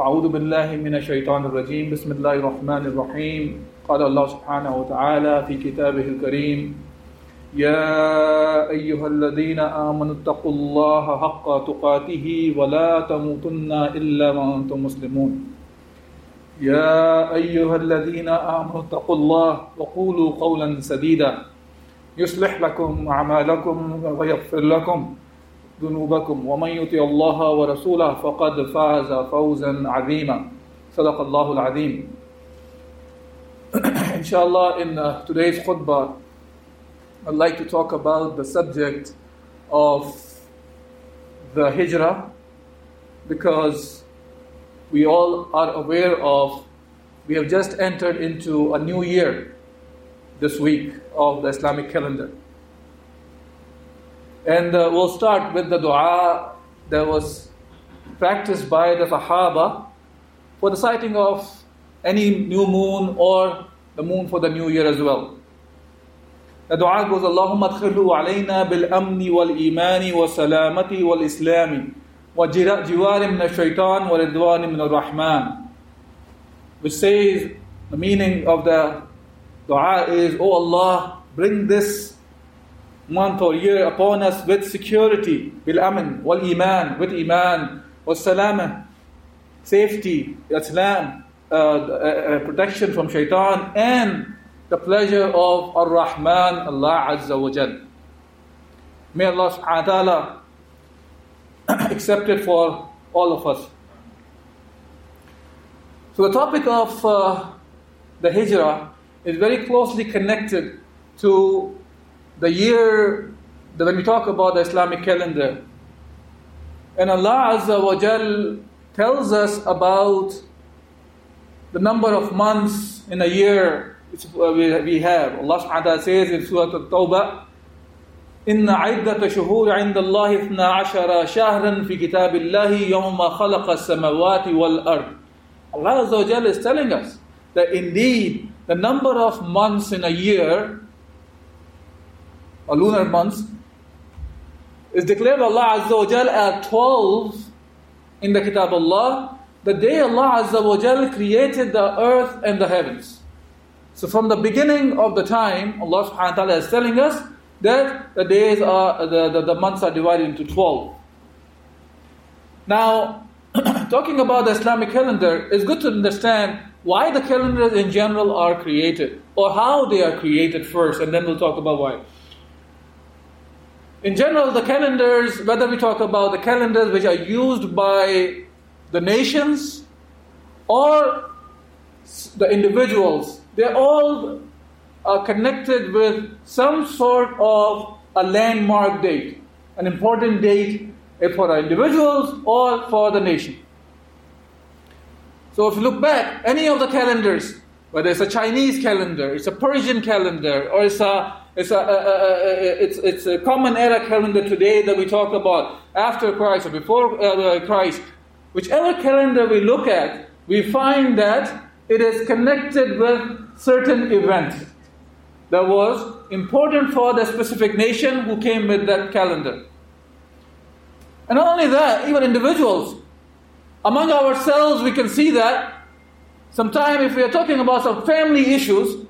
فأعوذ بالله من الشيطان الرجيم. بسم الله الرحمن الرحيم. قال الله سبحانه وتعالى في كتابه الكريم يا أيها الذين آمنوا اتقوا الله حق تقاته ولا تموتن إلا وأنتم مسلمون. يا أيها الذين آمنوا اتقوا الله وقولوا قولا سديدا. يصلح لكم أعمالكم ويغفر لكم. ذنوبكم ومن يطع الله ورسوله فقد فاز فوزا عظيما صدق الله العظيم Inshallah, in uh, today's khutbah, I'd like to talk about the subject of the hijrah because we all are aware of we have just entered into a new year this week of the Islamic calendar. And uh, we'll start with the dua that was practiced by the Sahaba for the sighting of any new moon or the moon for the new year as well. The dua goes, Allahumma adkhilhu alayna bil amni wal imani wa salamati wal islami wa jiwari min shaitan wa ridwani min rahman Which says, the meaning of the dua is, Oh Allah, bring this month or year upon us with security, wal iman, with iman, salama, safety, islam, uh, uh, protection from shaitan, and the pleasure of Ar-Rahman, Allah Azza wa Jal. May Allah subhanahu wa ta'ala accept it for all of us. So the topic of uh, the hijrah is very closely connected to the year that when we talk about the Islamic calendar. And Allah Azza wa Jal tells us about the number of months in a year we have. Allah subhanahu wa ta'ala says in Surah Al-Tawbah, إن عدة شهور عند الله اثنا عشر شهرا في كتاب الله يوم خلق السماوات والأرض. Allah Azza wa Jal is telling us that indeed the number of months in a year, or lunar months, is declared Allah Azza wa Jal at 12 in the Kitab Allah, the day Allah Azza wa Jal created the earth and the heavens. So from the beginning of the time, Allah subhanahu wa ta'ala is telling us that the days are, the, the, the months are divided into 12. Now, talking about the Islamic calendar, it's good to understand why the calendars in general are created, or how they are created first, and then we'll talk about why. In general, the calendars, whether we talk about the calendars which are used by the nations or the individuals, they're all are connected with some sort of a landmark date, an important date for individuals or for the nation. So if you look back, any of the calendars, whether it's a Chinese calendar, it's a Persian calendar, or it's a it's a, a, a, it's, it's a common era calendar today that we talk about after Christ or before uh, Christ. Whichever calendar we look at, we find that it is connected with certain events that was important for the specific nation who came with that calendar. And not only that, even individuals. Among ourselves, we can see that sometimes if we are talking about some family issues,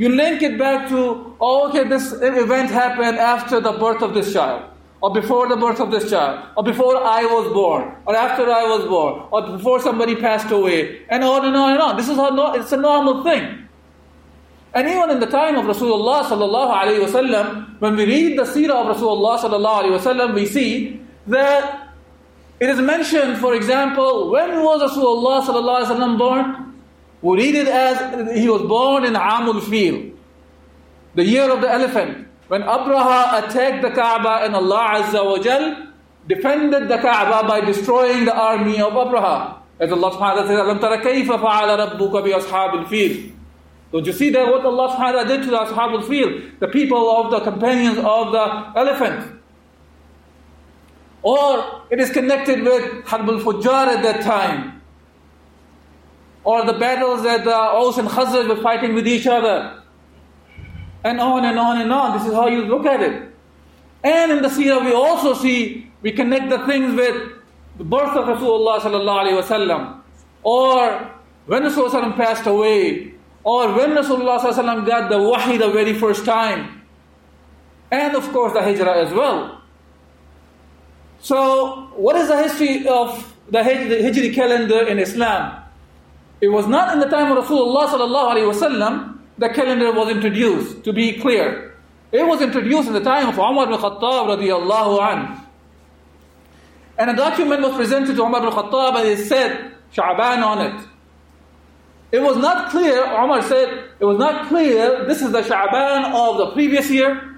you link it back to, oh, okay, this event happened after the birth of this child. or before the birth of this child, or before I was born, or after I was born, or before somebody passed away, and on and on and on. This is how no, it's a normal thing. And even in the time of Rasulullah sallallahu alaihi wasallam, when we read the seerah of Rasulullah sallallahu alaihi wasallam, we see that it is mentioned, for example, when was Rasulullah sallallahu alaihi wasallam born? We read it as he was born in Amul Fil, the year of the elephant, when Abraha attacked the Kaaba and Allah Azza wa Jal defended the Kaaba by destroying the army of Abraha. As Allah subhanahu wa ta'ala says, Don't you see that what Allah subhanahu wa ta'ala did to the Ashabul Fil, the people of the companions of the elephant? Or it is connected with Harbul Fujjar at that time or the battles that the Aus and Khazraj were fighting with each other. And on and on and on. This is how you look at it. And in the seerah we also see, we connect the things with the birth of Rasulullah sallallahu alayhi wasallam. Or when Rasulullah passed away, or when Rasulullah got the wahi the very first time, and of course the hijrah as well. So, what is the history of the Hijri calendar in Islam? It was not in the time of Rasulullah sallallahu the calendar was introduced, to be clear. It was introduced in the time of Umar bin Khattab radiallahu anhu. And a document was presented to Umar bin Khattab and it said Sha'ban on it. It was not clear, Umar said, it was not clear this is the Sha'ban of the previous year,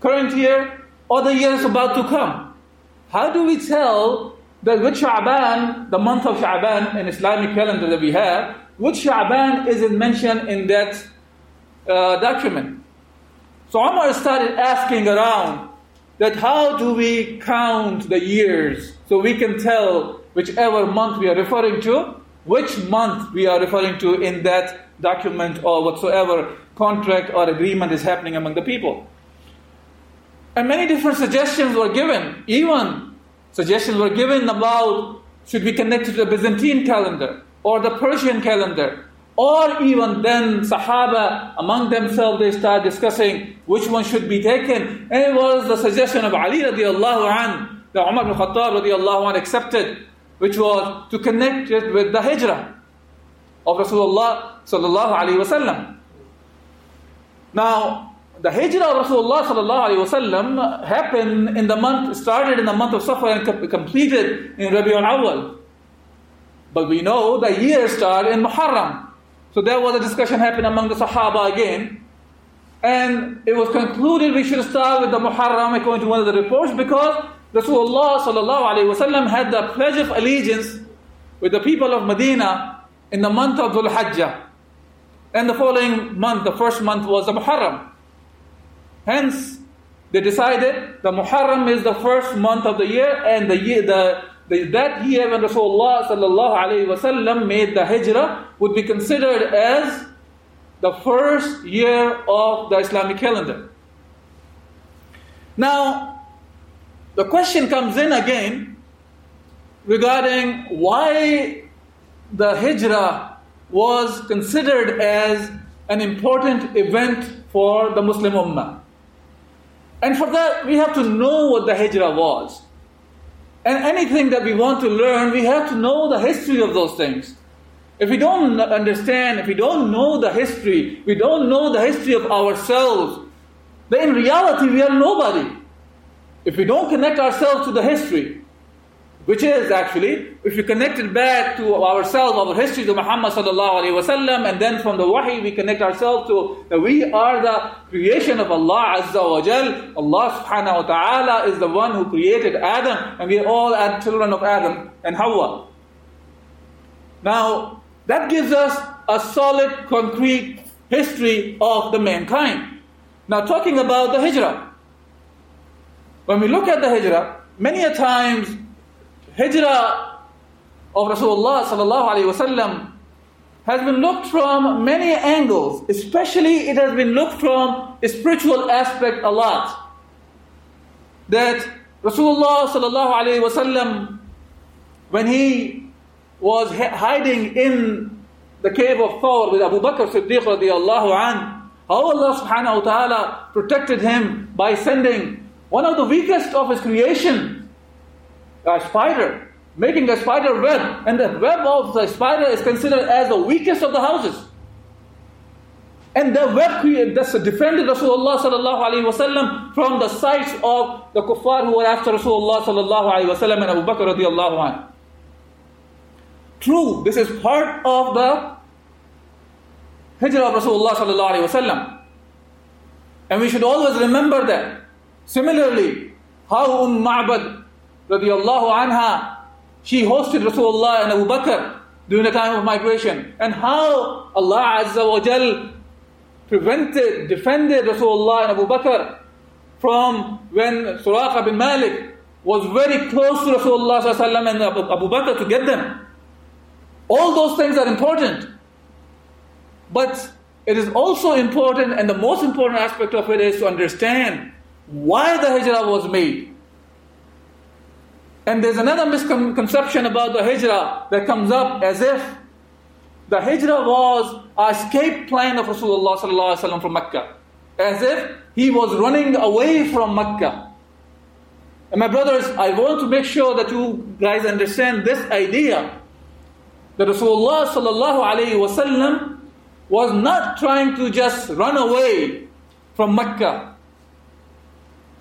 current year, or the year is about to come. How do we tell that which Sha'ban, the month of Sha'ban in Islamic calendar that we have, which Sha'ban isn't mentioned in that uh, document? So Umar started asking around that how do we count the years so we can tell whichever month we are referring to which month we are referring to in that document or whatsoever contract or agreement is happening among the people. And many different suggestions were given. Even suggestions were given about should we connect it to the Byzantine calendar or the Persian calendar. Or even then, Sahaba among themselves they start discussing which one should be taken. And it was the suggestion of Ali radiallahu an, that Umar bin Khattab radiallahu an accepted which was to connect it with the hijrah of Rasulullah sallallahu alaihi wasallam. Now, the hijrah of Rasulullah wasallam happened in the month, started in the month of Safar and completed in Rabiul Awal. But we know the year started in Muharram. So there was a discussion happening among the Sahaba again. And it was concluded we should start with the Muharram according to one of the reports because Rasulullah wasallam had the pledge of allegiance with the people of Medina in the month of Dhul Hajjah. And the following month, the first month was the Muharram. Hence, they decided the Muharram is the first month of the year, and the year, the, the, that year when Rasulullah made the hijrah would be considered as the first year of the Islamic calendar. Now, the question comes in again regarding why the hijrah was considered as an important event for the Muslim Ummah. And for that, we have to know what the hijrah was. And anything that we want to learn, we have to know the history of those things. If we don't understand, if we don't know the history, we don't know the history of ourselves, then in reality we are nobody. If we don't connect ourselves to the history, which is actually, if we connect it back to ourselves, our history to Muhammad sallallahu alaihi wasallam, and then from the wahi we connect ourselves to that we are the creation of Allah azza wa jal. Allah subhanahu wa ta'ala is the one who created Adam, and we are all children of Adam and Hawa. Now, that gives us a solid, concrete history of the mankind. Now, talking about the hijrah. When we look at the hijrah, many a times hijrah of Rasulullah sallallahu alaihi wasallam has been looked from many angles. Especially, it has been looked from a spiritual aspect a lot. That Rasulullah sallallahu alaihi wasallam, when he was hiding in the cave of Thawr with Abu Bakr Siddiq radiallahu an, how Allah subhanahu wa ta'ala protected him by sending one of the weakest of his creation, a spider, making a spider web, and the web of the spider is considered as the weakest of the houses. And the web that's defended Rasulullah sallallahu alayhi wasallam from the sights of the kuffar who were after Rasulullah sallallahu alayhi wasallam and Abu Bakr radiallahu anhu. True, this is part of the hijrah of Rasulullah sallallahu alayhi wasallam. And we should always remember that. Similarly, how Umm Ma'bad radiallahu anha, she hosted Rasulullah and Abu Bakr during the time of migration. And how Allah Azza wa Jal prevented, defended Rasulullah and Abu Bakr from when Suraqa bin Malik was very close to Rasulullah and Abu Bakr to get them. All those things are important. But it is also important, and the most important aspect of it is to understand why the hijrah was made. And there's another misconception about the hijrah that comes up as if the hijrah was a escape plan of Rasulullah from Mecca. As if he was running away from Mecca. And my brothers, I want to make sure that you guys understand this idea that Rasulullah sallallahu was not trying to just run away from Mecca.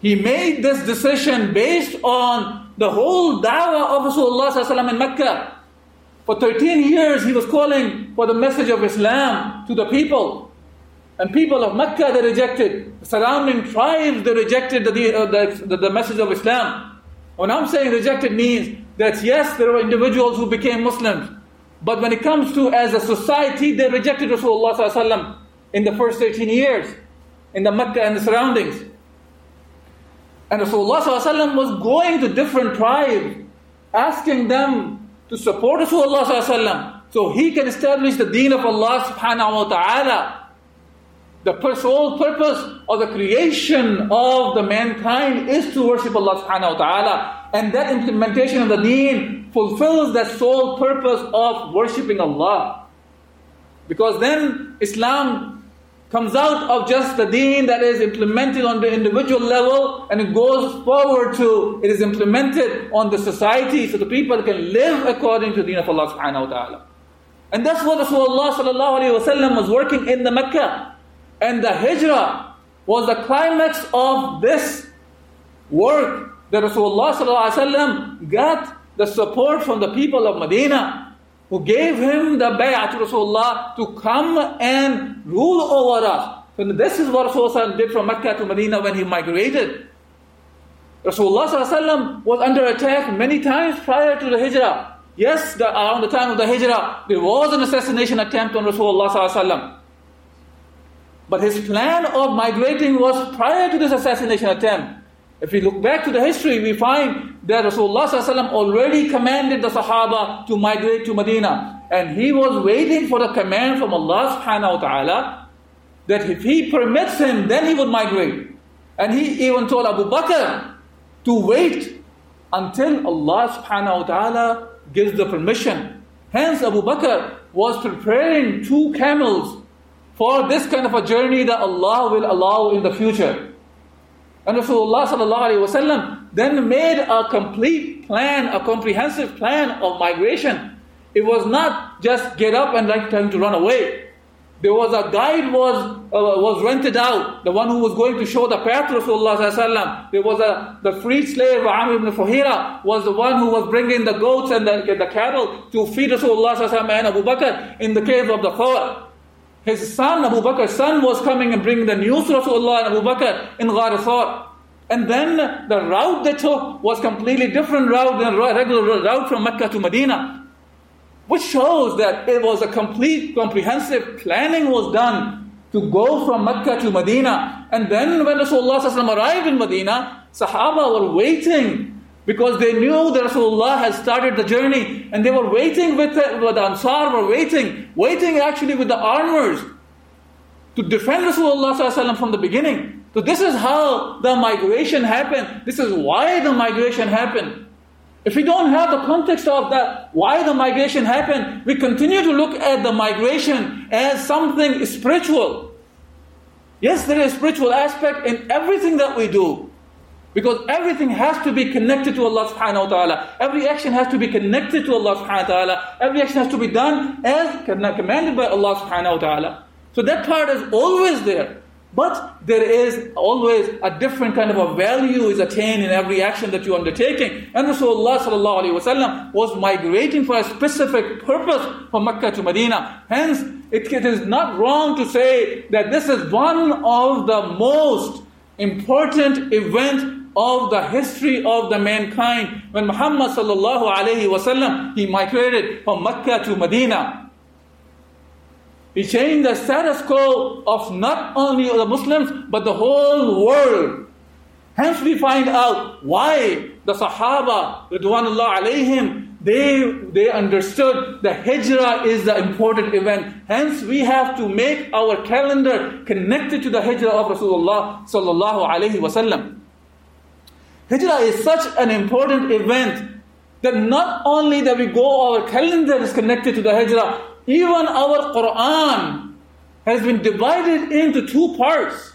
He made this decision based on the whole da'wah of Rasulullah in Mecca. For 13 years, he was calling for the message of Islam to the people. And people of Mecca, they rejected. The surrounding tribes, they rejected the, uh, the, the, the message of Islam. When I'm saying rejected means that yes, there were individuals who became Muslims. But when it comes to as a society, they rejected Rasulullah in the first 13 years in the Mecca and the surroundings. And Rasulullah was going to different tribes, asking them to support Rasulullah so he can establish the deen of Allah subhanahu wa ta'ala. The sole purpose of the creation of the mankind is to worship Allah subhanahu wa ta'ala. And that implementation of the deen fulfills that sole purpose of worshipping Allah. Because then Islam comes out of just the deen that is implemented on the individual level and it goes forward to it is implemented on the society so the people can live according to the deen of Allah subhanahu wa ta'ala. And that's what Rasulullah sallallahu alayhi wa was working in the Mecca. And the hijrah was the climax of this work that Rasulullah got the support from the people of Medina who gave him the bay'ah to Rasulullah to come and rule over us. So this is what Rasulullah did from Mecca to Medina when he migrated. Rasulullah was under attack many times prior to the hijrah. Yes, the, around the time of the hijrah, there was an assassination attempt on Rasulullah. But his plan of migrating was prior to this assassination attempt. If we look back to the history, we find that Rasulullah already commanded the Sahaba to migrate to Medina. And he was waiting for the command from Allah subhanahu wa ta'ala that if he permits him, then he would migrate. And he even told Abu Bakr to wait until Allah subhanahu wa ta'ala gives the permission. Hence, Abu Bakr was preparing two camels for this kind of a journey that Allah will allow in the future. And Rasulullah then made a complete plan, a comprehensive plan of migration. It was not just get up and like time to run away. There was a guide was uh, was rented out, the one who was going to show the path to Rasulullah There was a the freed slave Amr ibn Fuhira was the one who was bringing the goats and the, the cattle to feed Rasulullah and Abu Bakr in the cave of the Thawr. His son, Abu Bakr's son, was coming and bringing the news to Rasulullah and Abu Bakr in Ghar Thawr. And then the route they took was completely different route than regular route from Mecca to Medina. Which shows that it was a complete, comprehensive planning was done to go from Mecca to Medina. And then when Rasulullah arrived in Medina, Sahaba were waiting because they knew that Rasulullah had started the journey and they were waiting with the, with the Ansar were waiting, waiting actually with the armors to defend Rasulullah from the beginning. So this is how the migration happened. This is why the migration happened. If we don't have the context of that, why the migration happened, we continue to look at the migration as something spiritual. Yes, there is a spiritual aspect in everything that we do. Because everything has to be connected to Allah subhanahu wa ta'ala. Every action has to be connected to Allah subhanahu wa ta'ala. Every action has to be done as commanded by Allah subhanahu wa ta'ala. So that part is always there. But there is always a different kind of a value is attained in every action that you're undertaking. And Rasulullah sallallahu was migrating for a specific purpose from Mecca to Medina. Hence, it, it is not wrong to say that this is one of the most important event of the history of the mankind. When Muhammad sallallahu alayhi wasallam, he migrated from Mecca to Medina. He changed the status quo of not only the Muslims, but the whole world. Hence we find out why the Sahaba, Ridwanullah alayhim, they, they understood the Hijrah is the important event. Hence we have to make our calendar connected to the Hijrah of Rasulullah sallallahu alayhi wasallam. Hijrah is such an important event that not only that we go, our calendar is connected to the Hijrah, even our Quran has been divided into two parts.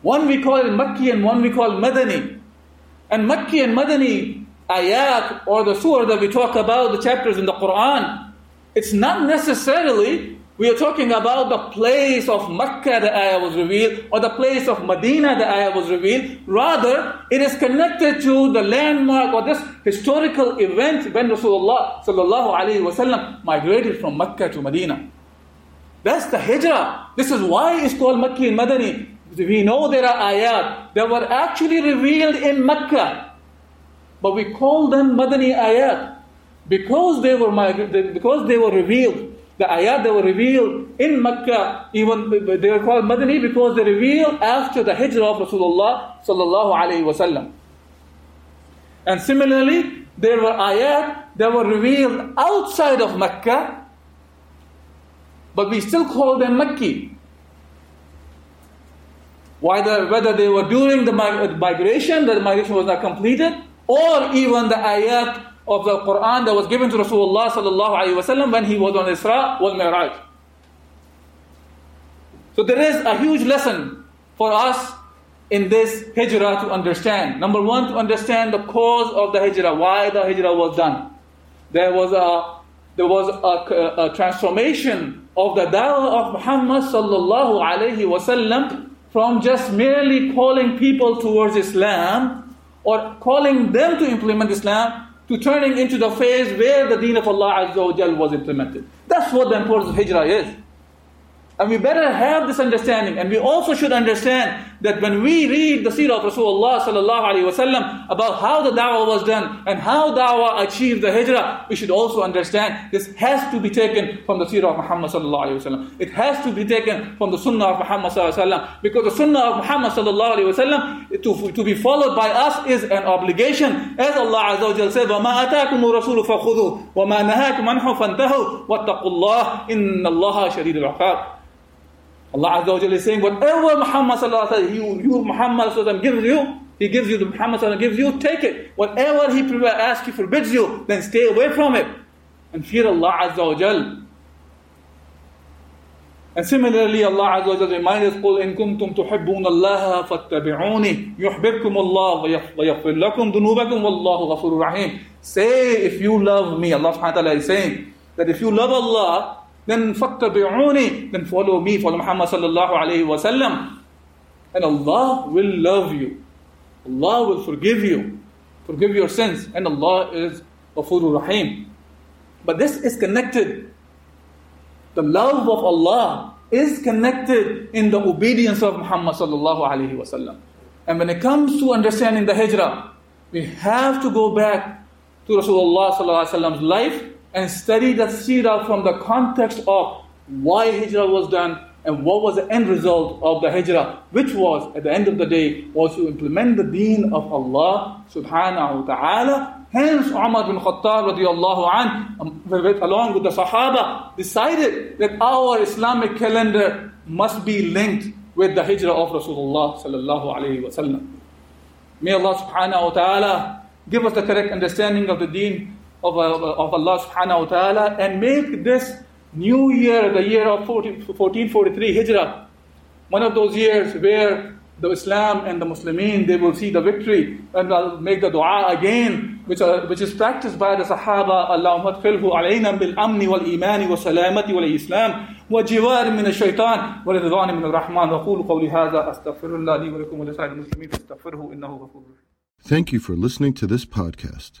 One we call Makki and one we call Madani. And Makki and Madani ayat or the surah that we talk about, the chapters in the Quran, it's not necessarily we are talking about the place of Mecca the ayah was revealed, or the place of Medina the ayah was revealed. Rather, it is connected to the landmark or this historical event when Rasulullah sallallahu alaihi wasallam migrated from Mecca to Medina. That's the hijrah. This is why it's called Makki and Madani. We know there are ayat that were actually revealed in Mecca, but we call them Madani ayat because they were because they were revealed the ayat that were revealed in Mecca, even they were called Madani because they were revealed after the hijrah of Rasulullah sallallahu alaihi wasallam. And similarly, there were ayat that were revealed outside of Mecca, but we still call them Makki. Whether, whether they were during the migration, the migration was not completed, or even the ayat of the Quran that was given to Rasulullah sallallahu alaihi wasallam when he was on Isra wal Mi'raj. So there is a huge lesson for us in this hijrah to understand. Number one, to understand the cause of the hijrah, why the hijrah was done. There was a there was a, a transformation of the da'wah of Muhammad sallallahu alaihi wasallam from just merely calling people towards Islam or calling them to implement Islam to turning into the phase where the deen of Allah Azza wa was implemented. That's what the importance of hijrah is. And we better have this understanding. And we also should understand that when we read the seerah of Rasulullah sallallahu alaihi wasallam about how the da'wah was done and how da'wah achieved the hijrah, we should also understand this has to be taken from the seerah of Muhammad sallallahu alaihi wasallam. It has to be taken from the sunnah of Muhammad sallallahu alaihi wasallam because the sunnah of Muhammad sallallahu alaihi wasallam to, to be followed by us is an obligation. As Allah azza wa jalla said, وَمَا أَتَاكُمُ الرَّسُولُ فَخُذُوا وَمَا نَهَاكُمْ عَنْهُ فَانْتَهُوا وَاتَّقُوا اللَّهِ إِنَّ اللَّهَ شَدِيدُ الْعِقَابِ Allah Azza wa Jalla is saying, whatever Muhammad sallallahu alaihi wasallam, you, you Muhammad sallallahu gives you, he gives you, the Muhammad sallallahu gives you, take it. Whatever he asks you, forbids you, then stay away from it. And fear Allah Azza wa Jalla. And similarly, Allah Azza wa Jalla reminds us, قُلْ إِن كُنْتُمْ تُحِبُّونَ اللَّهَ فَاتَّبِعُونِ يُحْبِبْكُمُ اللَّهُ وَيَغْفِرْ لَكُمْ ذُنُوبَكُمْ وَاللَّهُ غَفُورٌ رَحِيمٌ Say, if you love me, Allah subhanahu wa ta'ala is saying, that if you love Allah, then fattabi'uni, then follow me, follow Muhammad sallallahu alayhi wa sallam. And Allah will love you. Allah will forgive you, forgive your sins, and Allah is Ghafurur Rahim. But this is connected. The love of Allah is connected in the obedience of Muhammad sallallahu alayhi wa sallam. And when it comes to understanding the hijrah, we have to go back to Rasulullah sallallahu alayhi wa sallam's life and study the seerah from the context of why hijrah was done and what was the end result of the hijrah, which was, at the end of the day, was to implement the deen of Allah subhanahu wa ta'ala. Hence, Umar bin Khattab radiallahu an, um, along with the Sahaba, decided that our Islamic calendar must be linked with the hijrah of Rasulullah sallallahu alayhi wa sallam. May Allah subhanahu wa ta'ala give us the correct understanding of the deen of, uh, of Allah subhanahu wa ta'ala and make this new year, the year of 14, 1443 Hijrah, one of those years where the Islam and the Muslimin, they will see the victory and they'll make the dua again, which, are, which is practiced by the Sahaba. Allahumma adkhilhu alayna bil amni wal imani wa salamati wal islam wa jiwar min ash-shaytan wa ridwan min ar-rahman wa qulu qawli hadha astaghfirullah li wa lakum wa li sa'il muslimin fastaghfiruhu innahu ghafurur Thank you for listening to this podcast.